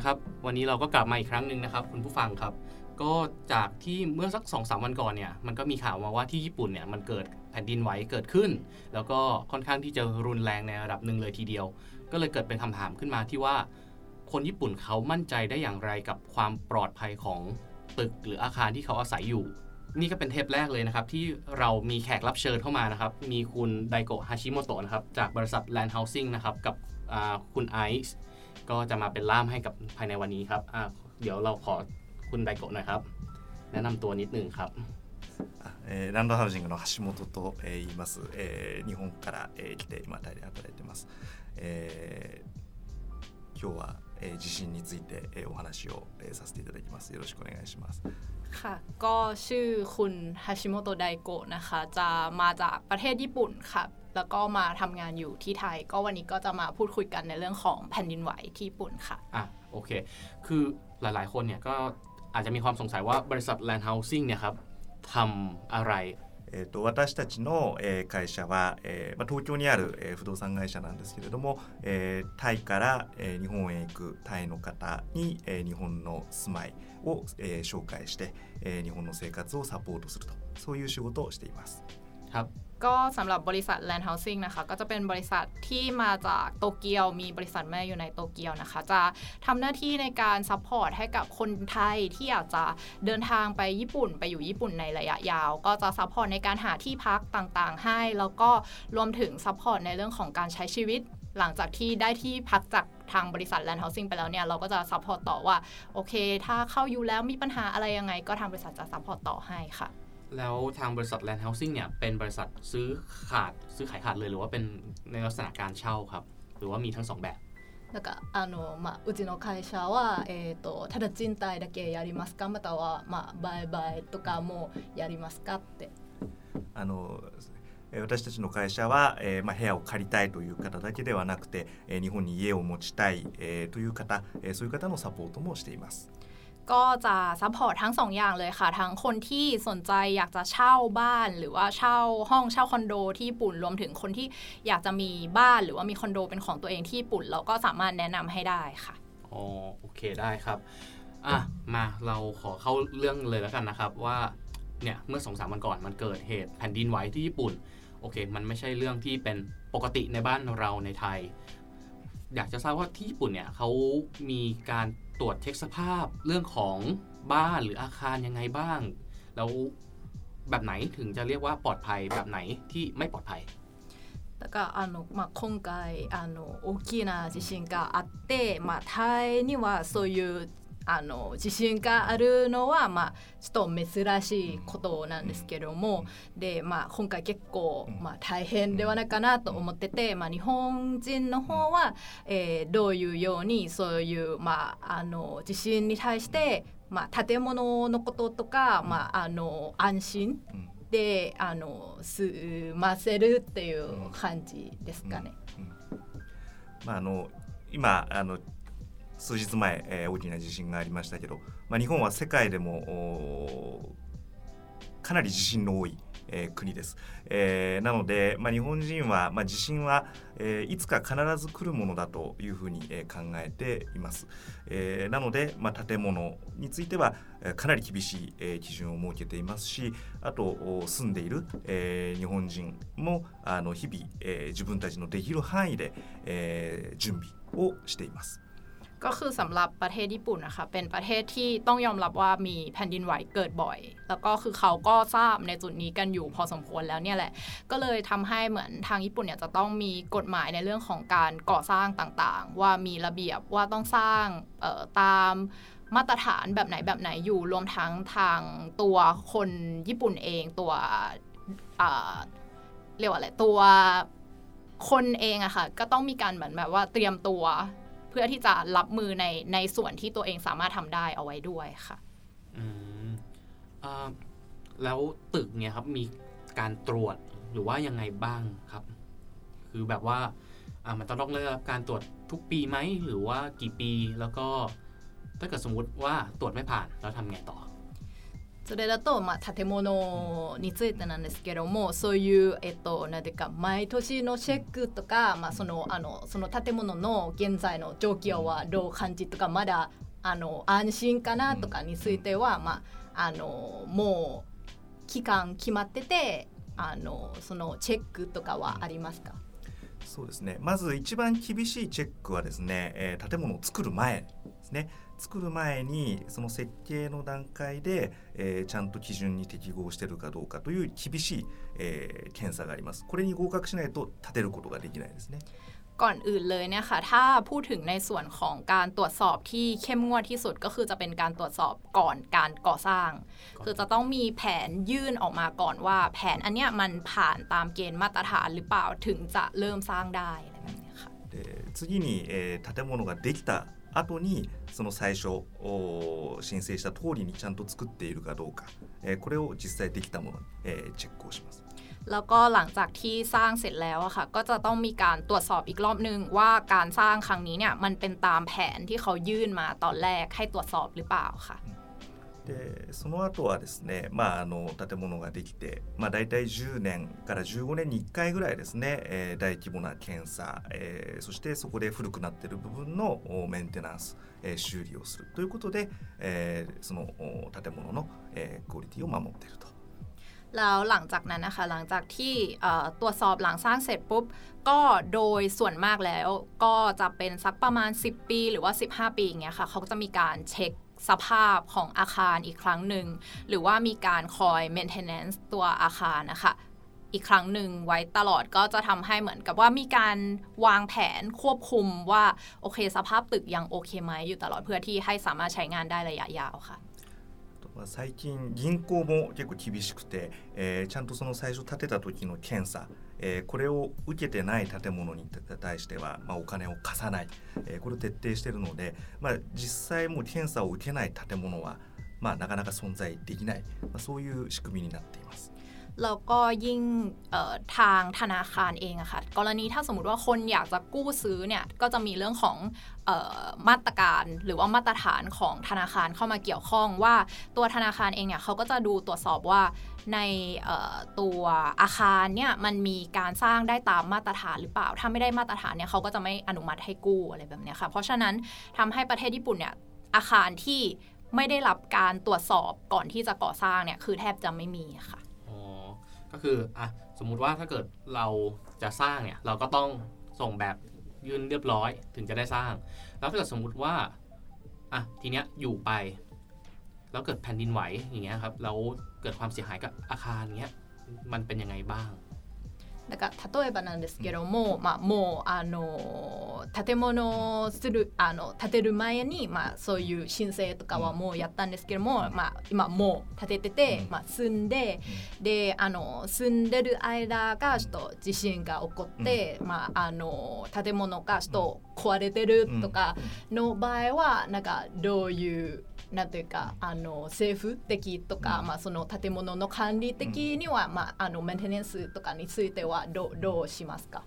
นะครับ วันนี้เราก็กลับมาอีกครั้งหนึ่งนะครับ คุณผู้ฟังครับ ก็จากที่เมื่อสัก2อสวันก่อนเนี่ยมันก็มีข่าวมาว่าที่ญี่ปุ่นเนี่ยมันเกิดแผ่นดินไหวเกิดขึ้น แล้วก็ค่อนข้างที่จะรุนแรงในระดับหนึ่งเลยทีเดียว ก็เลยเกิดเป็นคำถามขึ้นมาที่ว่า คนญี่ปุ่นเขามั่นใจได้อย่างไรกับความปลอดภัยของตึกหรืออาคารที่เขาอาศัยอยู่ นี่ก็เป็นเทปแรกเลยนะครับ ที่เรามีแขกรับเชิญเข้ามานะครับ มีคุณไดโกะฮาชิโมโตะนะครับจากบริษัท Land Housing นะครับกับคุณไอซ์ ก็จะมาเป็นล่ามให้กับภายในวันนี้ครับเดี๋ยวเราขอคุณไดโกะหน่อยครับ แนะนำตัวนิดนึงครับえー、ランドハウジングの橋本と、えー、言います、えー、日本から、えー、来て今タイで働いてます、えー、今日は、えー、地震について、えー、お話を、えー、させていただきますよろしくお願いしますค่ะก็ชื่อคุณฮาชิโมโตะไดโกะนะคะจะมาจากประเทศญี่ปุ่นค่ะ แล้วก็มาทำงานอยู่ที่ไทย ก็วันนี้ก็จะมาพูดคุยกันในเรื่องของแผ่นดินไหวที่ญี่ปุ่นค่ะอ่ะโอเค คือหลายๆคนเนี่ยก็อาจจะมีความสงสัยว่าบริษัท Land Housing เนี่ยครับทำอะไรえーと、私たちの、えー、会社は、えーまあ、東京にある、えー、不動産会社なんですけれども、えー、タイから、えー、日本へ行くタイの方に、えー、日本の住まいを、えー、紹介して、えー、日本の生活をサポートするとそういう仕事をしています。 ก็สำหรับบริษัท Land Housing นะคะ ก็จะเป็นบริษัทที่มาจากโตเกียว มีบริษัทแม่อยู่ในโตเกียวนะคะ จะทำหน้าที่ในการ support ให้กับคนไทยที่อยากจะเดินทางไปญี่ปุ่น ไปอยู่ญี่ปุ่นในระยะยาว ก็จะ support ในการหาที่พักต่างๆ ให้ แล้วก็รวมถึง support ในเรื่องของการใช้ชีวิต หลังจากที่ได้ที่พักจากทางบริษัท Land Housing ไปแล้วเนี่ย เราก็จะ support ต่อว่า โอเค ถ้าเข้าอยู่แล้วมีปัญหาอะไรยังไง ก็ทางบริษัทจะ support ต่อให้ค่ะ แล้วทางบริษัท Land Housing เนี่ยเป็นบริษัทซื้อขาดซื้อขายขาดเลยหรือว่าเป็นในลักษณะการเช่าครับ หรือว่ามีทั้งสองแบบなんかあのまあうちの会社はえっ、ー、とただ賃貸だけやりますかまたはまあ売買とかもやりますかってあの私たちの会社は、えーまあ、部屋を借りたいという方だけではなくて、えー、日本に家を持ちたい、えー、という方、えー、そういう方のサポートもしています。 ก็จะ support ทั้งสองอย่างเลยค่ะ ทั้งคนที่สนใจอยากจะเช่าบ้านหรือว่าเช่าห้องเช่าคอนโดที่ญี่ปุ่นรวมถึงคนที่อยากจะมีบ้านหรือว่ามีคอนโดเป็นของตัวเองที่ญี่ปุ่น เราก็สามารถแนะนำให้ได้ค่ะอ๋อโอเคได้ครับอะมาเราขอเข้าเรื่องเลยแล้วกันนะครับว่าเนี่ยเมื่อสองสามวันก่อนมันเกิดเหตุแผ่นดินไหวที่ญี่ปุ่นโอเค มันไม่ใช่เรื่องที่เป็นปกติในบ้านเราในไทย อยากจะทราบว่าที่ญี่ปุ่นเนี่ยเขามีการ ตรวจเช็คสภาพเรื่องของบ้านหรืออาคารยังไงบ้าง แล้วแบบไหนถึงจะเรียกว่าปลอดภัยแบบไหนที่ไม่ปลอดภัยだからあの、まあ、今回あの大きな地震があって、まあ、タイにはそういう あの地震があるのは、まあ、ちょっと珍しいことなんですけども、で、まあ、今回結構、まあ、大変ではないかなと思ってて、まあ、日本人の方は、えー、どういうようにそういう、まあ、あの地震に対して、まあ、建物のこととか、まあ、あの安心であの済ませるっていう感じですかね。まあ、あの今あの数日前、えー、大きな地震がありましたけど、まあ、日本は世界でもかなり地震の多い、えー、国です、えー、なので、まあ、日本人は、まあ、地震は、えー、いつか必ず来るものだというふうに、えー、考えています、えー、なので、まあ、建物についてはかなり厳しい、えー、基準を設けていますしあと住んでいる、えー、日本人もあの日々、えー、自分たちのできる範囲で、えー、準備をしています。 ก็คือสำหรับประเทศญี่ปุ่นนะคะเป็นประเทศที่ต้องยอมรับว่ามีแผ่นดินไหวเกิดบ่อย แล้วก็คือเขาก็ทราบในจุดนี้กันอยู่พอสมควรแล้วเนี่ยแหละ ก็เลยทำให้เหมือนทางญี่ปุ่นเนี่ยจะต้องมีกฎหมายในเรื่องของการก่อสร้างต่างๆ ว่ามีระเบียบว่าต้องสร้างตามมาตรฐานแบบไหนแบบไหนอยู่รวมทั้งทางตัวคนญี่ปุ่นเองตัวเรียกว่าอะไรตัวคนเองอะค่ะก็ต้องมีการเหมือนแบบว่าเตรียมตัว เพื่อที่จะรับมือในในส่วนที่ตัวเองสามารถทำได้เอาไว้ด้วยค่ะอืมแล้วตึกเนี่ยครับมีการตรวจหรือว่ายังไงบ้างครับ คือแบบว่าอ่ามันต้องได้รับการตรวจทุกปีไหมหรือว่ากี่ปีแล้วก็ถ้าเกิดสมมติว่าตรวจไม่ผ่านแล้วทำไงต่อ それだと、まあ、建物についてなんですけどもそういう、えっと、なんていうか毎年のチェックとか、まあ、そのあのその建物の現在の状況はどう感じとかまだあの安心かなとかについては、まあ、あのもう期間決まっててあのそのチェックとかはありますか？そうですね。まず一番厳しいチェックはですね、えー、建物を作る前ですね作る前にその設計の段階で、えー、ちゃんと基準に適合しているかどうかという厳しい、えー、検査がありますこれに合格しないと建てることができないですねก่อนอื่นเลยเนี่ยค่ะถ้าพูดถึงในส่วนของการตรวจสอบที่เข้มงวดที่สุดก็คือจะเป็นการตรวจสอบก่อนการก่อสร้าง คือจะต้องมีแผนยื่นออกมาก่อนว่า แผนอันเนี้ยมันผ่านตามเกณฑ์มาตรฐานหรือเปล่าถึงจะเริ่มสร้างได้อะไรแบบนี้ค่ะ次に、えー、建物ができた 後にその最初申請した通りにちゃんと作っているかどうか、えー、これを実際できたものに、えー、チェックをします。แล้วก็หลังจากที่สร้างเสร็จแล้วอะค่ะก็จะต้องมีการตรวจสอบอีกรอบนึงว่าการสร้างครั้งนี้เนี่ยมันเป็นตามแผนที่เขายื่นมาตอนแรกให้ตรวจสอบหรือเปล่าค่ะ でその後はですね、まあ、あの建物ができて、まあ、大体10年から15年に1回ぐらいですね、えー、大規模な検査、えー、そしてそこで古くなっている部分のメンテナンス、えー、修理をするということで、えー、その建物の、えー、クオリティを守っていると。แล้วหลังจากนั้นนะคะหลังจากที่ตรวจสอบหลังสร้างเสร็จปุ๊บก็โดยส่วนมากแล้วก็จะเป็นสักประมาณ 10 ปีหรือว่า 15 ปีอย่างเงี้ยค่ะเขาก็จะมีการเช็ค สภาพของอาคารอีกครั้งหนึ่งหรือว่ามีการคอย maintenance ตัวอาคารนะคะอีกครั้งหนึ่งไว้ตลอดก็จะทำให้เหมือนกับว่ามีการวางแผนควบคุมว่าโอเคสภาพตึกยังโอเคไหมอยู่ตลอดเพื่อที่ให้สามารถใช้งานได้ระยะยาวค่ะ最近銀行も結構厳しくて、えー、ちゃんとその最初建てた時の検査、 えー、これを受けてない建物に対しては、まあ、お金を貸さない、えー、これを徹底しているので、まあ、実際もう検査を受けない建物は、まあ、なかなか存在できない、まあ、そういう仕組みになっています。 แล้วก็ยิ่งทางธนาคารเองอะค่ะ กรณีถ้าสมมติว่าคนอยากจะกู้ซื้อเนี่ยก็จะมีเรื่องของมาตรการหรือว่ามาตรฐานของธนาคารเข้ามาเกี่ยวข้องว่าตัวธนาคารเองเนี่ยเขาก็จะดูตรวจสอบว่าในตัวอาคารเนี่ยมันมีการสร้างได้ตามมาตรฐานหรือเปล่า ถ้าไม่ได้มาตรฐานเนี่ยเขาก็จะไม่อนุมัติให้กู้อะไรแบบนี้ค่ะ เพราะฉะนั้นทำให้ประเทศญี่ปุ่นเนี่ยอาคารที่ไม่ได้รับการตรวจสอบก่อนที่จะก่อสร้างเนี่ยคือแทบจะไม่มีค่ะ ก็คืออะสมมุติว่าถ้าเกิดเราจะสร้างเนี่ยเราก็ต้องส่งแบบยื่นเรียบร้อยถึงจะได้สร้าง แล้วถ้าเกิดสมมุติว่าอะทีเนี้ยอยู่ไป แล้วเกิดแผ่นดินไหวอย่างเงี้ยครับแล้วเกิดความเสียหายกับอาคารเงี้ยมันเป็นยังไงบ้าง だから例えばなんですけども、まあ、もうあの建物をするあの建てる前に、まあ、そういう申請とかはもうやったんですけども、まあ、今もう建ててて、まあ、住んで、であの住んでる間がちょっと地震が起こって、まあ、あの建物がちょっと壊れてるとかの場合はなんかどういうなんというかあの政府的とか、うん、まあ、その建物の管理的には、うん、まあ、あのメンテナンスとかについてはどどうしますか？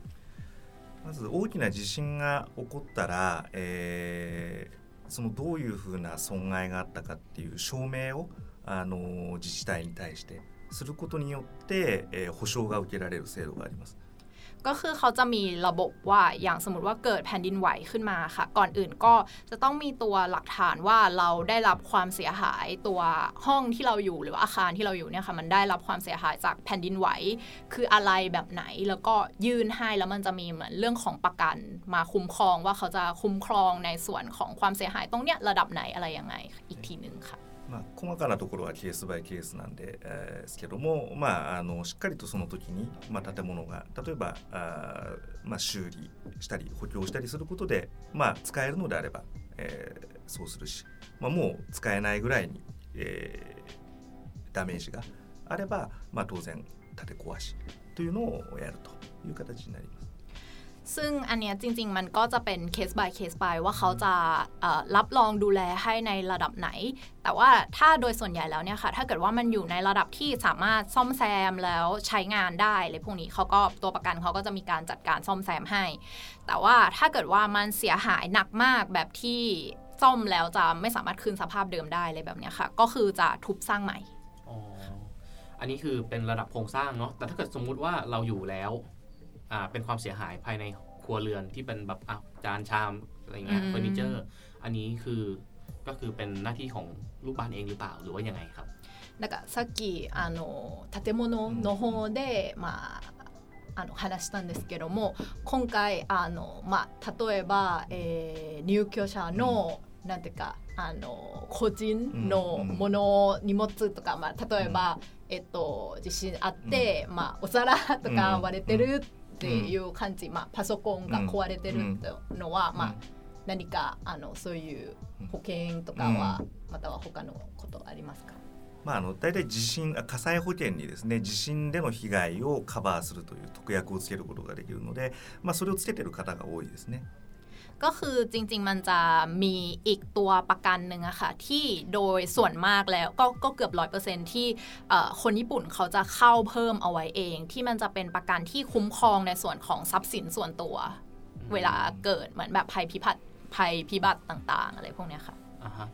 まず大きな地震が起こったら、えー、そのどういうふうな損害があったかっていう証明をあの自治体に対してすることによって、えー、保証が受けられる制度があります。 ก็คือเขาจะมีระบบว่าอย่างสมมติว่าเกิดแผ่นดินไหวขึ้นมาค่ะ ก่อนอื่นก็จะต้องมีตัวหลักฐานว่าเราได้รับความเสียหายตัวห้องที่เราอยู่หรือว่าอาคารที่เราอยู่เนี่ยค่ะมันได้รับความเสียหายจากแผ่นดินไหว คืออะไรแบบไหนแล้วก็ยื่นให้แล้วมันจะมีเหมือนเรื่องของประกันมาคุ้มครองว่าเขาจะคุ้มครองในส่วนของความเสียหายตรงเนี้ยระดับไหนอะไรยังไงอีกทีหนึ่งค่ะ まあ、細かなところはケースバイケースなんで、えー、ですけども、まあ、あのしっかりとその時に、まあ、建物が例えばあ、まあ、修理したり補強したりすることで、まあ、使えるのであれば、えー、そうするし、まあ、もう使えないぐらいに、えー、ダメージがあれば、まあ、当然建て壊しというのをやるという形になります。 ซึ่งอันเนี้ยจริง ๆ มันก็จะเป็นเคส by เคส by ว่าเขาจะรับรองดูแลให้ในระดับไหน แต่ว่าถ้าโดยส่วนใหญ่แล้วเนี่ยค่ะ ถ้าเกิดว่ามันอยู่ในระดับที่สามารถซ่อมแซมแล้วใช้งานได้เลยพวกนี้เขาก็ตัวประกันเขาก็จะมีการจัดการซ่อมแซมให้ แต่ว่าถ้าเกิดว่ามันเสียหายหนักมากแบบที่ซ่อมแล้วจะไม่สามารถคืนสภาพเดิมได้เลยแบบนี้ค่ะ ก็คือจะทุบสร้างใหม่อันนี้คือเป็นระดับโครงสร้างเนาะแต่ถ้าเกิดสมมุติว่าเราอยู่แล้ว อ่าเป็นความเสียหายภายในครัวเรือนที่เป็นแบบอ่ะจานชามอะไรเงี้ย อืม เฟอร์นิเจอร์ อันนี้คือก็คือเป็นหน้าที่ของลูกบ้านเองหรือเปล่าหรือว่ายังไงครับ なんかさっきあの建物の方で、まああの話したんですけども今回あの、まあ、例えば、えー入居者の、なんていうかあの個人のもの、荷物とか、まあ、例えば、えっと、地震あって、まあ、お皿とか割れてるって いう感じ、まあ、パソコンが壊れてるのは、まあ、何かあのそういう保険とかは、または他のことありますか？まあ、あの大体地震あ火災保険にですね地震での被害をカバーするという特約をつけることができるので、まあ、それをつけてる方が多いですね。 ก็คือจริงๆ มันจะมีอีกตัวประกันหนึ่งอะค่ะที่โดยส่วนมากแล้วก็ก็เกือบร้อยเปอร์เซ็นที่เอ่อคนญี่ปุ่นเขาจะเข้าเพิ่มเอาไว้เอง ที่มันจะเป็นประกันที่คุ้มครองในส่วนของทรัพย์สินส่วนตัว เวลาเกิดเหมือนแบบภัยพิบัติภัยพิบัติต่างๆ อะไรพวกเนี้ยค่ะ อ่าฮะ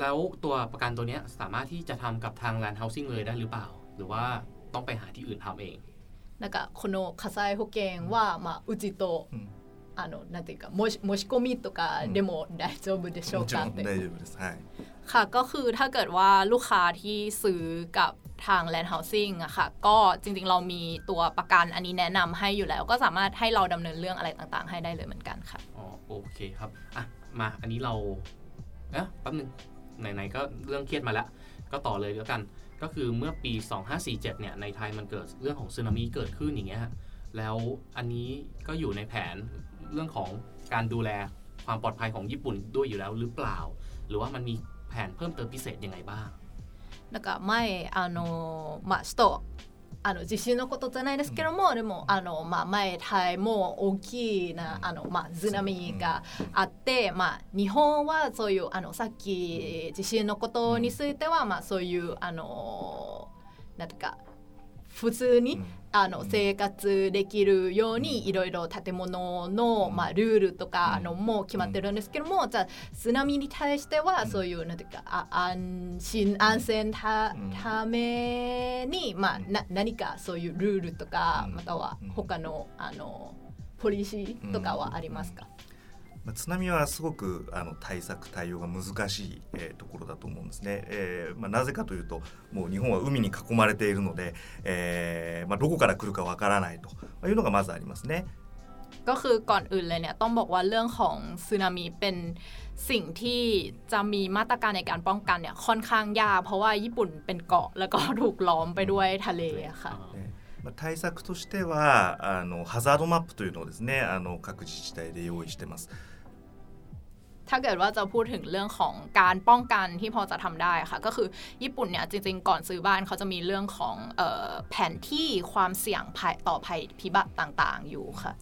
แล้วตัวประกันตัวเนี้ยสามารถที่จะทำกับทาง Land Housing เลยได้หรือเปล่า หรือว่าต้องไปหาที่อื่นทำเอง なんかこの火災保険は、まあ、うちと、うん あのなんていうか申し申し込みとかでも大丈夫でしょうもちろんかって、大丈夫です。はい。 ค่ะก็คือถ้าเกิดว่าลูกค้าที่ซื้อกับทาง Land Housing อะค่ะ ก็จริงๆเรามีตัวประกันอันนี้แนะนำให้อยู่แล้ว ก็สามารถให้เราดำเนินเรื่องอะไรต่างๆ ให้ได้เลยเหมือนกันค่ะ อ๋อโอเคครับอ่ะมาอันนี้เราเอ๊ะแป๊บนึงไหนๆก็เรื่องเครียดมาแล้ว ก็ต่อเลยแล้วกัน ก็คือเมื่อปี 2547 เนี่ยในไทยมันเกิดเรื่องของสึนามิเกิดขึ้นอย่างเงี้ยฮะแล้วอันนี้ก็อยู่ในแผน เรื่องของการดูแลความปลอดภัยของญี่ปุ่นด้วยอยู่แล้วหรือเปล่า หรือว่ามันมีแผนเพิ่มเติมพิเศษยังไงบ้าง なんか前あのまあ首都あの地震のことじゃないですけども、でもあの、まあ、前タイも大きなあの、まあ、津波があって、まあ、日本はそういうあのさっき地震のことについては、まあ、そういうあのなんていうか普通に、うん あの生活できるようにいろいろ建物の、まあ、ルールとかあのも決まってるんですけども、じゃあ津波に対してはそういうなんていうかあ安心安全たうん。ために、まあ、な何かそういうルールとか、うん。または他のあのポリシーとかはありますか、まあ、津波はすごくあの対策対応が難しい、えーところだと思うんですね、えーまあ、なぜかというともう日本は海に囲まれているので、えーまあ、どこから来るかわからないというのがまずありますね。 ก็คือก่อนอื่นเลยเนี่ยต้องบอกว่าเรื่องของสึนามิเป็นสิ่งที่จะมีมาตรการในการป้องกันเนี่ยค่อนข้างยากเพราะว่าญี่ปุ่นเป็นเกาะแล้วก็ถูกล้อมไปด้วยทะเลอะค่ะ えーまあ、対策としてはあのハザードマップというのをですねあの各自治体で用意してます。 ถ้าเกิดว่าจะพูดถึงเรื่องของการป้องกันที่พอจะทำได้ค่ะ ก็คือญี่ปุ่นเนี่ยจริงๆ ก่อนซื้อบ้านเขาจะมีเรื่องของเออแผนที่ความเสี่ยงภัยต่อภัยพิบัติต่างๆ อยู่ค่ะ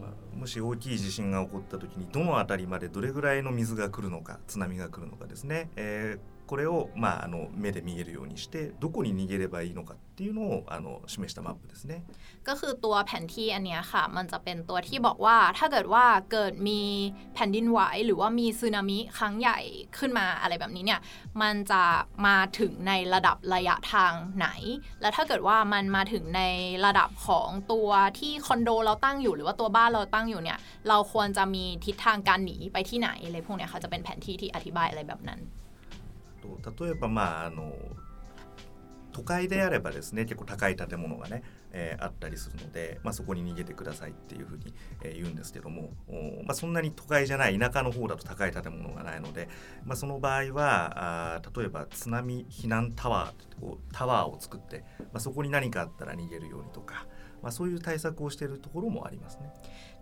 まあもし大きい地震が起こった時にどの辺りまでどれぐらいの水が来るのか津波が来るのかですね、えー これを、まあ、あの目で見えるようにしてどこに逃げればいいのかっていうのをあの示したマップですね。 ก็คือตัวแผนที่อันเนี้ยค่ะ มันจะเป็นตัวที่บอกว่าถ้าเกิดว่าเกิดมีแผ่นดินไหวหรือว่ามีสึนามิครั้งใหญ่ขึ้นมาอะไรแบบนี้เนี่ย มันจะมาถึงในระดับระยะทางไหน แล้วถ้าเกิดว่ามันมาถึงในระดับของตัวที่คอนโดเราตั้งอยู่ หรือว่าตัวบ้านเราตั้งอยู่เนี่ย เราควรจะมีทิศทางการหนีไปที่ไหนอะไรพวกเนี้ยค่ะจะเป็นแผนที่ที่อธิบายอะไรแบบนั้น と例えば、まあ、あの都会であればですね結構高い建物がね、えーあったりするので、まあ、そこに逃げてくださいっていうふうに、えー言うんですけども、まあ、そんなに都会じゃない田舎の方だと高い建物がないので、まあ、その場合はあ例えば津波避難タワーってこうタワーを作って、まあ、そこに何かあったら逃げるようにとか、まあ、そういう対策をしているところもありますね。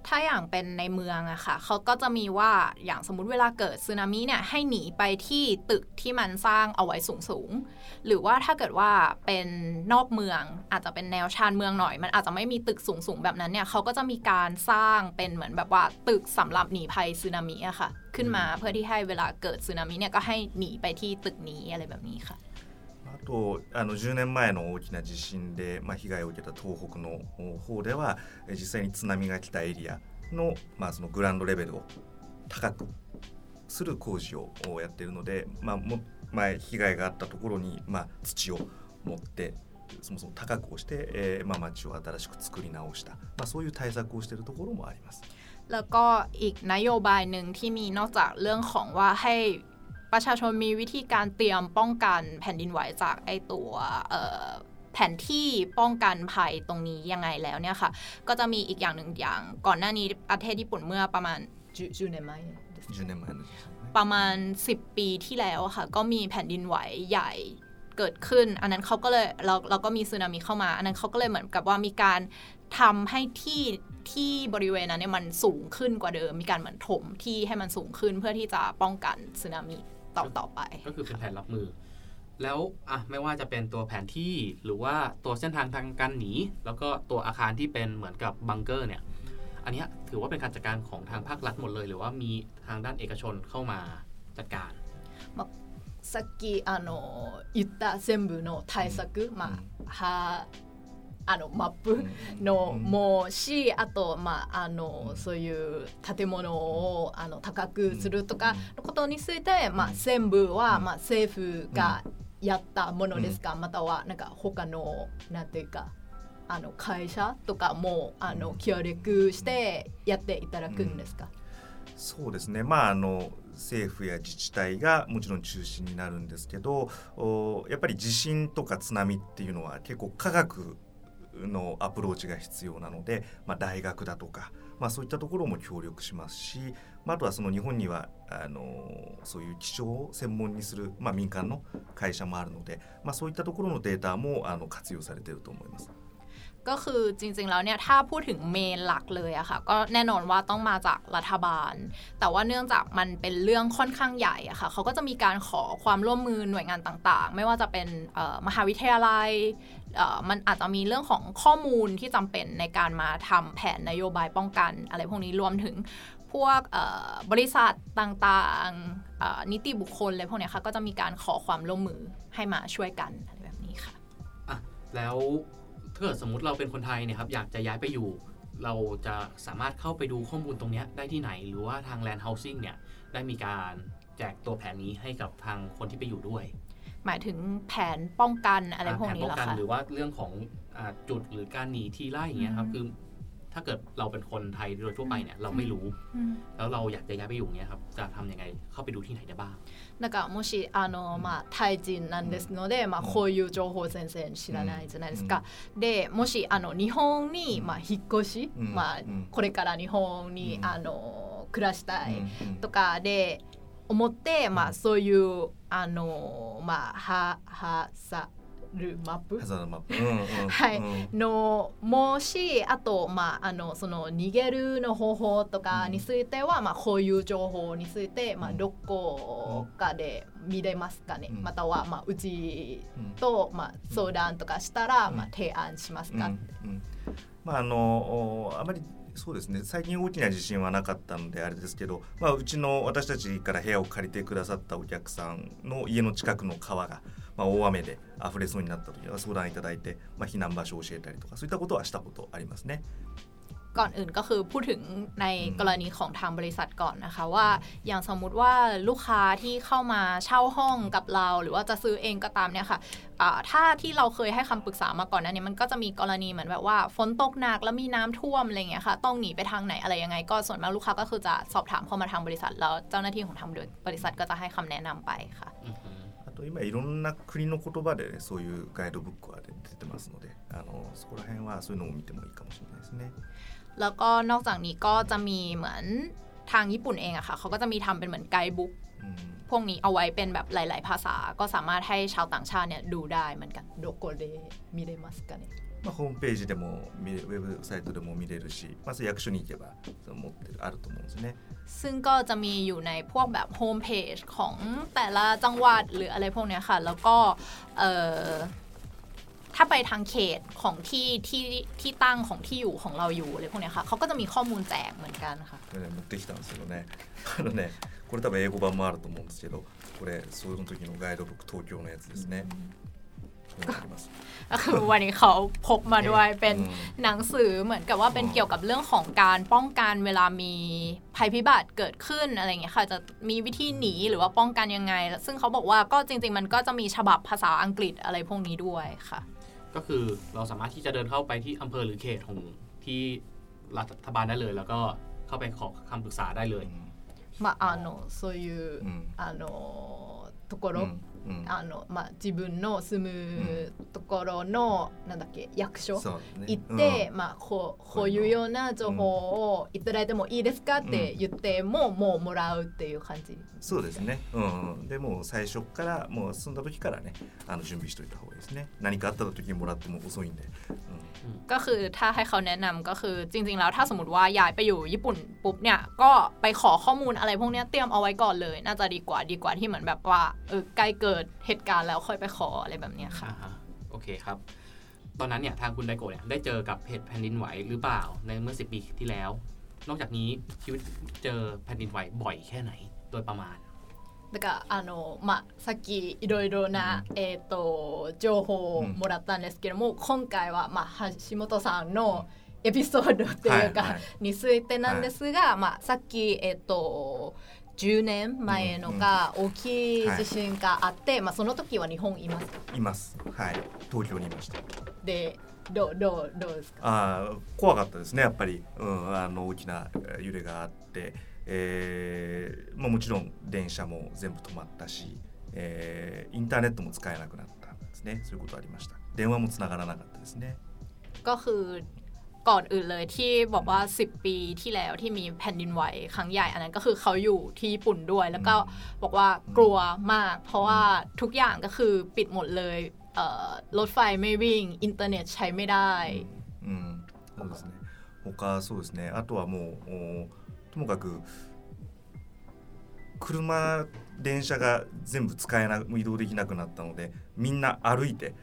ถ้าอย่างเป็นในเมืองอะค่ะเขาก็จะมีว่าอย่างสมมติเวลาเกิดสึนามิเนี่ยให้หนีไปที่ตึกที่มันสร้างเอาไว้สูงสูงๆหรือว่าถ้าเกิดว่าเป็นนอกเมืองอาจจะเป็นแนวชานเมืองหน่อย มันอาจจะไม่มีตึกสูงสูงๆแบบนั้นเนี่ยเขาก็จะมีการสร้างเป็นเหมือนแบบว่าตึกสำหรับหนีภัยสึนามิอะค่ะ ขึ้นมาเพื่อที่ให้เวลาเกิดสึนามิเนี่ยก็ให้หนีไปที่ตึกนี้อะไรแบบนี้ค่ะ とあの10年前の大きな地震で、まあ、被害を受けた東北の方ではえ実際に津波が来たエリアの,、まあそのグランドレベルを高くする工事をやっているので、まあ、も前被害があったところに、まあ、土を持って そもそも高くをして、えーまあ、町を新しく作り直した、まあ、そういう対策をしているところもあります。 แล้วก็อีกนโยบายหนึ่งที่มีนอกจากเรื่องของว่าให้ ประชาชนมีวิธีการเตรียมป้องกันแผ่นดินไหวจากไอตัวแผนที่ป้องกันภัยตรงนี้ยังไงแล้วเนี่ยค่ะ ก็จะมีอีกอย่างหนึ่งอย่าง ก่อนหน้านี้ประเทศญี่ปุ่นเมื่อประมาณจูเนมายจูเนมประมาณ 10 ปีที่แล้วค่ะ ก็มีแผ่นดินไหวใหญ่เกิดขึ้น อันนั้นเขาก็เลยเราเราก็มีสึนามิเข้ามา อันนั้นเขาก็เลยเหมือนกับว่ามีการทำให้ที่ที่บริเวณนั้นเนี่ยมันสูงขึ้นกว่าเดิม มีการเหมือนถมที่ให้มันสูงขึ้นเพื่อที่จะป้องกันสึนามิ ต่อต่อไป ก็คือเป็นแผนรับมือ แล้วอ่ะไม่ว่าจะเป็นตัวแผนที่หรือว่าตัวเส้นทางทางการหนี แล้วก็ตัวอาคารที่เป็นเหมือนกับบังเกอร์เนี่ย อันเนี้ยถือว่าเป็นการจัดการของทางภาครัฐหมดเลย หรือว่ามีทางด้านเอกชนเข้ามาจัดการ さっきあの言った全部の対策、まあは あのマップのもしあと、まあ、あのそういう建物をあの高くするとかのことについて、まあ、全部は、まあ、政府がやったものですか、またはなんか他のなんていうかあの会社とかもあの協力してやっていただくんですか、そうですね。まああの政府や自治体がもちろん中心になるんですけどおやっぱり地震とか津波っていうのは結構科学のアプローチが必要なので、まあ、大学だとか、まあ、そういったところも協力しますし、まあ、あとはその日本にはあのそういう気象を専門にする、まあ、民間の会社もあるので、まあ、そういったところのデータもあの活用されていると思います。 ก็คือจริงๆ แล้วเนี่ยถ้าพูดถึงเมนหลักเลยอะค่ะก็แน่นอนว่าต้องมาจากรัฐบาล แต่ว่าเนื่องจากมันเป็นเรื่องค่อนข้างใหญ่อะค่ะเขาก็จะมีการขอความร่วมมือหน่วยงานต่างๆ ไม่ว่าจะเป็นเอ่อมหาวิทยาลัยเอ่อ มันอาจจะมีเรื่องของข้อมูลที่จำเป็นในการมาทำแผนนโยบายป้องกัน อะไรพวกนี้รวมถึงพวกบริษัทต่างๆ นิติบุคคลอะไรพวกนี้ค่ะก็จะมีการขอความร่วมมือให้มาช่วยกันอะไรแบบนี้ค่ะอะแล้วถ้าเกิดสมมติเราเป็นคนไทยเนี่ยครับอยากจะย้ายไปอยู่ เราจะสามารถเข้าไปดูข้อมูลตรงเนี้ยได้ที่ไหน หรือว่าทาง Land Housing เนี่ยได้มีการแจกตัวแผนนี้ให้กับทางคนที่ไปอยู่ด้วย หมายถึงแผนป้องกันอะไรพวก แผน นี้ ป้อ เหรอง กัน คะ หรือว่าเรื่องของอาจุดหรือการหนีทีไล่อย่างเงี้ยครับ อืม คือถ้าเกิดเราเป็นคนไทยโดยทั่วไปเนี่ยเราไม่รู้ อืม แล้วเราอยากจะย้ายไปอยู่เงี้ยครับจะทำยังไงเข้าไปดูที่ไหนได้บ้าง なんかもしあの、まあ、タイ人なんですので、まあ、こういう情報先生知らないじゃないですか。でもしあの日本に、まあ、引っ越し、うんまあうんこれから日本に、うんあの暮らしたいうんとかで 思って、まあ、そういうあの、まあ、ははさるマップ？ハザードマップ、うんうん はい。うんのもしあと、まあ、あのその逃げるの方法とかについては、まあ、こういう情報について、まあ、うん。どこかで見れますかね、うん。または、まあ、うちうん。と、まあ、相談とかしたら、うん。まあ、提案しますか、まああのおあまりそうですね最近大きな地震はなかったのであれですけど、まあ、うちの私たちから部屋を借りてくださったお客さんの家の近くの川が、まあ、大雨で溢れそうになった時は相談いただいて、まあ、避難場所を教えたりとかそういったことはしたことありますね。 ก่อนอื่นก็คือพูดถึงใน อืม กรณีของทางบริษัทก่อนนะคะว่าอย่างสมมุติว่าลูกค้าที่เข้ามาเช่าห้องกับเรา หรือว่าจะซื้อเองก็ตามเนี่ยค่ะอ่าถ้าที่เราเคยให้คำปรึกษามาก่อนหนั้านมันก็จะมีกรณีเหมือนแบบว่าฝนตกหนักแล้วมีน้ำท่วมอะไรเงี้ยค่ะต้องหนีไปทางไหนอะไรยังไง ก็ส่วนมากลูกค้าก็คือจะสอบถามเข้ามาทางบริษัทแล้วเจ้าหน้าที่ของทางบริษัทก็จะให้คำแนะนำไปค่ะ อือฮึ あと今いろんな国の言葉で、ね、そういうガイドブックは出てますのであのそこら辺はそういうのも見てもいいかもしれないですね。 แล้วก็นอกจากนี้ก็จะมีเหมือนทางญี่ปุ่นเองอะค่ะเขาก็จะมีทำเป็นเหมือนไกด์บุ๊ก うん พวกนี้เอาไว้เป็นแบบหลาย ๆ ภาษา ก็สามารถให้ชาวต่างชาติเนี่ยดูได้เหมือนกันโดโกเดมิเรมัสกันเนี่ย まあ、ホームページでも見れウェブサイトでも見れるし、まあ、それ役所に行けばその持ってるあると思うんですね。 ซึ่งก็จะมีอยู่ในพวกแบบโฮมเพจของแต่ละจังหวัดหรืออะไรพวกเนี้ยค่ะ แล้วก็เอ่อ ถ้าไปทางเขตของที่ที่ที่ตั้งของที่อยู่ของเราอยู่อะไรพวกเนี้ยค่ะเขาก็จะมีข้อมูลแจกเหมือนกันค่ะ これね持ってきたんですけどねあのねこれ多分英語版もあると思うんですけどこれその時のガイドブック東京のやつですね。これがあります ก็คือวันนี้เขาพกมาด้วยเป็น うん หนังสือเหมือนกับว่าเป็น อ๋อ เกี่ยวกับเรื่องของการป้องกันเวลามีภัยพิบัติเกิดขึ้นอะไรอย่างเงี้ยค่ะจะมีวิธีหนีหรือว่าป้องกันยังไง ซึ่งเขาบอกว่าก็จริง ๆ มันก็จะมีฉบับภาษาอังกฤษอะไรพวกนี้ด้วยค่ะ ก็คือเราสามารถที่จะเดินเข้าไปที่อำเภอหรือเขตของที่รัฐบาลได้เลย แล้วก็เข้าไปขอคำปรึกษาได้เลย まああのそういう、うんあのところ、 うんうんあのまあ自分の住むところの、なんだっけ役所そうね行って、まあこうこういうような情報をいただいてもいいですかって言っても、もうもらうっていう感じ。そうですね、うんうん、でもう最初からもう住んだ時からねあの準備しといた方がいいですね何かあった時にもらっても遅いんで、うก็คือถ้าให้เขาแนะนำก็คือจริง ๆ แล้วถ้าสมมติว่าย้ายไปอยู่ญี่ปุ่นปุ๊บเนี่ยก็ไปขอข้อมูลอะไรพวกเนี้ยเตรียมเอาไว้ก่อนเลย น่าจะดีกว่าดีกว่าที่เหมือนแบบว่าเออใกล้เกิ ดเหตุการณ์แล้วค่อยไปขออะไรแบบเนี้ยค่ะ อ่าฮะโอเคครับ ตอนนั้นเนี่ยทางคุณไดโกะเนี่ยได้เจอกับเหตุแผ่นดินไหวหรือเปล่าในเมื่อ 10 ปีที่แล้ว นอกจากนี้ชีวิตเจอแผ่นดินไหวบ่อยแค่ไหนโดยประมาณ だからあのまあさっきいろいろな、えっ、と情報をもらったんですけども、今回はまあ橋本さんのエピソードっていうか、はいはいについてなんですが、まあさっきえっ、と 10年前のが大きい地震があって、まあその時は日本いますか。ん、いますはい東京にいましたでどうどうどうですか。あー怖かったですねやっぱり、うん、あの大きなえー揺れがあって、えーまあ、もちろん電車も全部止まったし、えーインターネットも使えなくなったんですねそういうことありました電話もつながらなかったですね ก็คือ ก่อนอื่นเลยที่บอกว่า 10 ปีที่แล้วที่มีแผ่นดินไหวครั้งใหญ่อันนั้นก็คือเขาอยู่ที่ญี่ปุ่นด้วย แล้วก็บอกว่ากลัวมาก เพราะว่าทุกอย่างก็คือปิดหมดเลยเอ่อรถไฟไม่วิ่ง อินเทอร์เน็ตใช้ไม่ได้ うん、そうですね。他そうですね。あとはもうおともかく車電車が全部使えな移動できなくなったので、みんな歩いて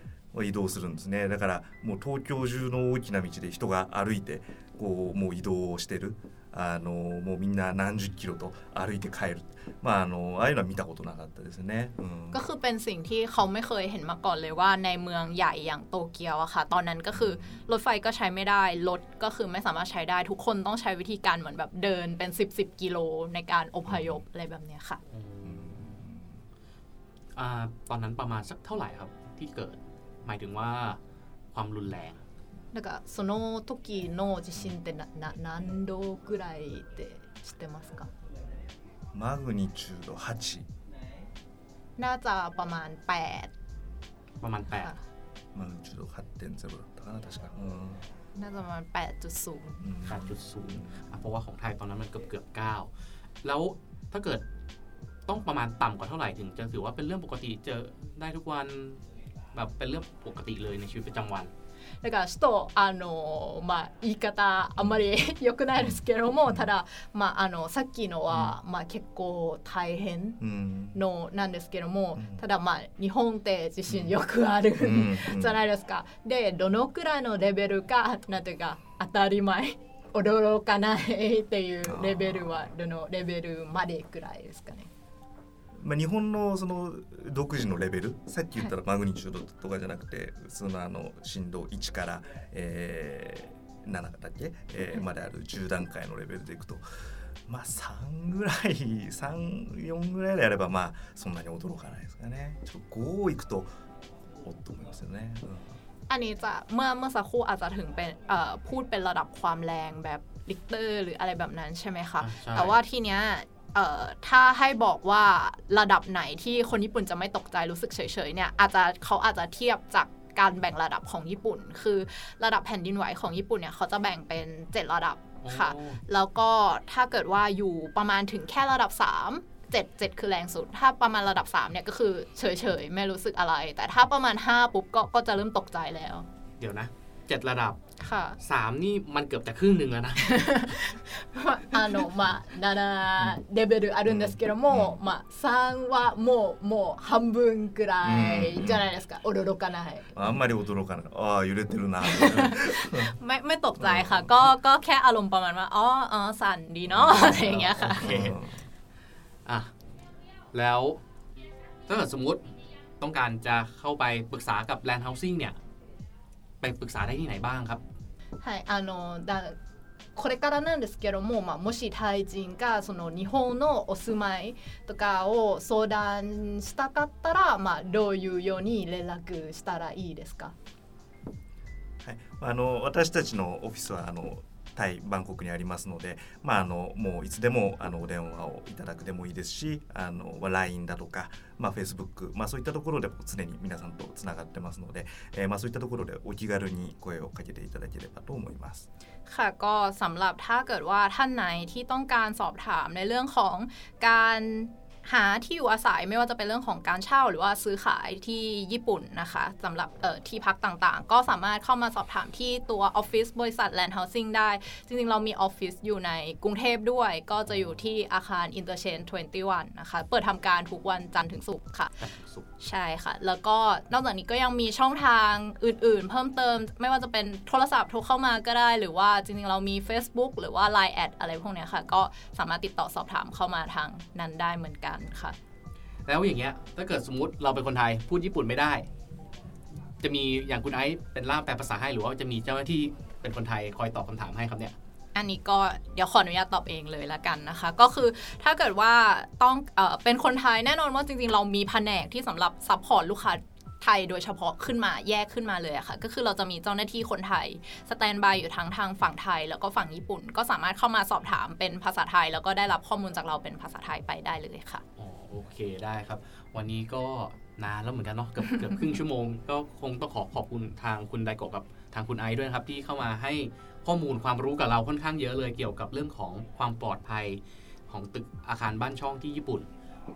移動するんですね。だからもう東京中の大きな道で人が歩いてこうもう移動をしてる。あのもうみんな何十キロと歩いて帰る。まああのああいうのは見たことなかったですね。うん。 ก็คือเป็นสิ่งที่เขาไม่เคยเห็นมาก่อนเลยว่าในเมืองใหญ่อย่างโตเกียวอะค่ะ ตอนนั้นก็คือรถไฟก็ใช้ไม่ได้รถก็คือไม่สามารถใช้ได้ ทุกคนต้องใช้วิธีการเหมือนแบบเดินเป็น 10 10 กิโลในการอพยพอะไรแบบเนี้ยค่ะ อ่าตอนนั้นประมาณสักเท่าไหร่ครับที่เกิด หมายถึงว่าความรุนแรง なんかその時の地震ってなな何度ぐらいって知ってますかマグニチュード8。 น่าจะประมาณ8 ประมาณ ค่ะ マグニチュード8.0だったかな確か。うん。 น่าจะประมาณ8.0 うん8 8.0อ่ะเพราะว่าของไทยตอนนั้นมันเกือบเกือบ9แล้วถ้าเกิดต้องประมาณต่ำกว่าเท่าไหร่ถึงจะถือว่าเป็นเรื่องปกติเจอได้ทุกวัน แบบเป็นเรื่องปกติเลยในชีวิตประจำวัน だからちょっとあのまあ言い方あんまり良くないですけれどもただまああのさっきのは、まあ結構大変うん。のなんですけども、うんただまあ日本って地震よくある、うんじゃないですか。でどのくらいのレベルかなんていうか当たり前驚かないっていうレベルはどのレベルまでくらいですかね。 まあ、日本のその独自のレベルさっき言ったらマグニチュードとかじゃなくて普通のあの震度1から、えー、7だっけ、えーまである10段階のレベルでいくとまあ3ぐらい34ぐらいであればまあそんなに驚かないですかねちょっと5いくとおっと思いますよね。うん อันนี้จะเมื่อเมื่อสักครู่อาจจะถึงเป็นเอ่อพูดเป็นระดับความแรงแบบลิกเตอร์หรืออะไรแบบนั้นใช่ไหมคะ อ่าใช่ แต่ว่าทีเนี้ย เอ่อถ้าให้บอกว่าระดับไหนที่คนญี่ปุ่นจะไม่ตกใจรู้สึกเฉยๆเนี่ยอาจจะเขาอาจจะเทียบจากการแบ่งระดับของญี่ปุ่น คือระดับแผ่นดินไหวของญี่ปุ่นเนี่ยเขาจะแบ่งเป็น 7 ระดับค่ะโอ้แล้วก็ถ้าเกิดว่าอยู่ประมาณถึงแค่ระดับ 3 7 7 คือแรงสุด ถ้าประมาณระดับ 3 เนี่ยก็คือเฉยๆ ไม่รู้สึกอะไร แต่ถ้าประมาณ 5 ปุ๊บก็ก็จะเริ่มตกใจแล้ว เดี๋ยวนะ เจ็ดระดับ ค่ะ 3 นี่มันเกือบจะครึ่งหนึ่งแล้วนะ あのまあ7レベルあるんですけども、まあ3はもうもう半分くらいじゃないですか、驚かないあんまり驚かないああ揺れてるな ไม่ไม่ตกใจค่ะ ก็ก็แค่อารมณ์ประมาณว่าอ๋ออ๋อสั่นดีเนาะอะไรอย่างเงี้ยค่ะ โอเค อ่ะแล้วถ้าเกิดสมมุติต้องการจะเข้าไปปรึกษากับ Land Housing เนี่ย ไปปรึกษาได้ที่ไหนบ้างครับ はいあのだこれからなんですけども、まあ、もしタイ人がその日本のお住まいとかを相談したかったら、まあ、どういうように連絡したらいいですか はい、あの私たちのオフィスはあの タイバンコクにありますので、まあ、あのもういつでもあのお電話をいただくでもいいですしあの LINE だとか、まあ、Facebook、まあ、そういったところでも常に皆さんとつながってますので、えーまあ、そういったところでお気軽に声をかけていただければと思います。 ค่ะก็สำหรับถ้าเกิดว่าท่านไหนที่ต้องการสอบถามในเรื่องของการ หาที่อยู่อาศัยไม่ว่าจะเป็นเรื่องของการเช่าหรือว่าซื้อขายที่ญี่ปุ่นนะคะสำหรับเอ่อที่พักต่างๆ ก็สามารถเข้ามาสอบถามที่ตัวออฟฟิศบริษัท Land Housing ได้ จริงๆ เรามีออฟฟิศอยู่ในกรุงเทพด้วย ก็จะอยู่ที่อาคาร Interchange 21 นะคะ เปิดทำการทุกวันจันทร์ถึงศุกร์ค่ะสุขใช่ค่ะ แล้วก็นอกจากนี้ก็ยังมีช่องทางอื่นๆ เพิ่มเติม ไม่ว่าจะเป็นโทรศัพท์โทรเข้ามาก็ได้ หรือว่าจริงๆ เรามี Facebook หรือว่า Line แอดอะไรพวกเนี้ยค่ะ ก็สามารถติดต่อสอบถามเข้ามาทางนั้นได้เหมือนกันค่ะ แล้วอย่างเงี้ยถ้าเกิดสมมติเราเป็นคนไทยพูดญี่ปุ่นไม่ได้ จะมีอย่างคุณไอซ์เป็นล่ามแปลภาษาให้หรือว่าจะมีเจ้าหน้าที่เป็นคนไทยคอยตอบคำถามให้ครับเนี่ยอันนี้ก็เดี๋ยวขออนุญาตตอบเองเลยละกันนะคะ ก็คือถ้าเกิดว่าต้องเออเป็นคนไทยแน่นอนว่าจริงๆ เรามีแผนกที่สำหรับ support ลูกค้า ไทยโดยเฉพาะขึ้นมาแยกขึ้นมาเลยอะค่ะ ก็คือเราจะมีเจ้าหน้าที่คนไทย standby อยู่ทั้งทางฝั่งไทย แล้วก็ฝั่งญี่ปุ่น ก็สามารถเข้ามาสอบถามเป็นภาษาไทย แล้วก็ได้รับข้อมูลจากเราเป็นภาษาไทยไปได้เลยค่ะอ๋อโอเคได้ครับ วันนี้ก็นานแล้วเหมือนกันเนาะเกือบเกือบครึ่งชั่วโมง ก็คงต้องขอขอบคุณทางคุณไดโกะกับทางคุณไอซ์ด้วยครับที่เข้ามาให้ข้อมูลความรู้กับเราค่อนข้างเยอะเลยเกี่ยวกับเรื่องของความปลอดภัยของตึกอาคารบ้านช่องที่ญี่ปุ่น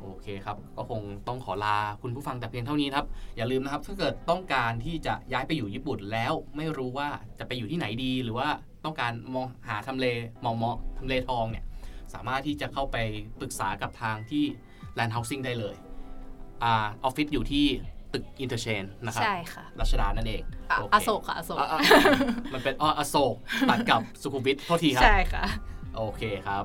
โอเคครับ ก็คงต้องขอลาคุณผู้ฟังแต่เพียงเท่านี้ครับ อย่าลืมนะครับ ถ้าเกิดต้องการที่จะย้ายไปอยู่ญี่ปุ่นแล้วไม่รู้ว่าจะไปอยู่ที่ไหนดี หรือว่าต้องการมองหาทำเลมองเหมาะทำเลทองเนี่ย สามารถที่จะเข้าไปปรึกษากับทางที่ Land Housing ได้เลยอาออฟฟิศอยู่ที่ตึก Interchange นะครับใช่ค่ะรัชดานั่นเองอะโเคอโศกค่ะอโศกอะอะมันเป็นอ๋ออโศกตัดกับสุขุมวิทโทษทีครับ ใช่ค่ะ โอเคครับ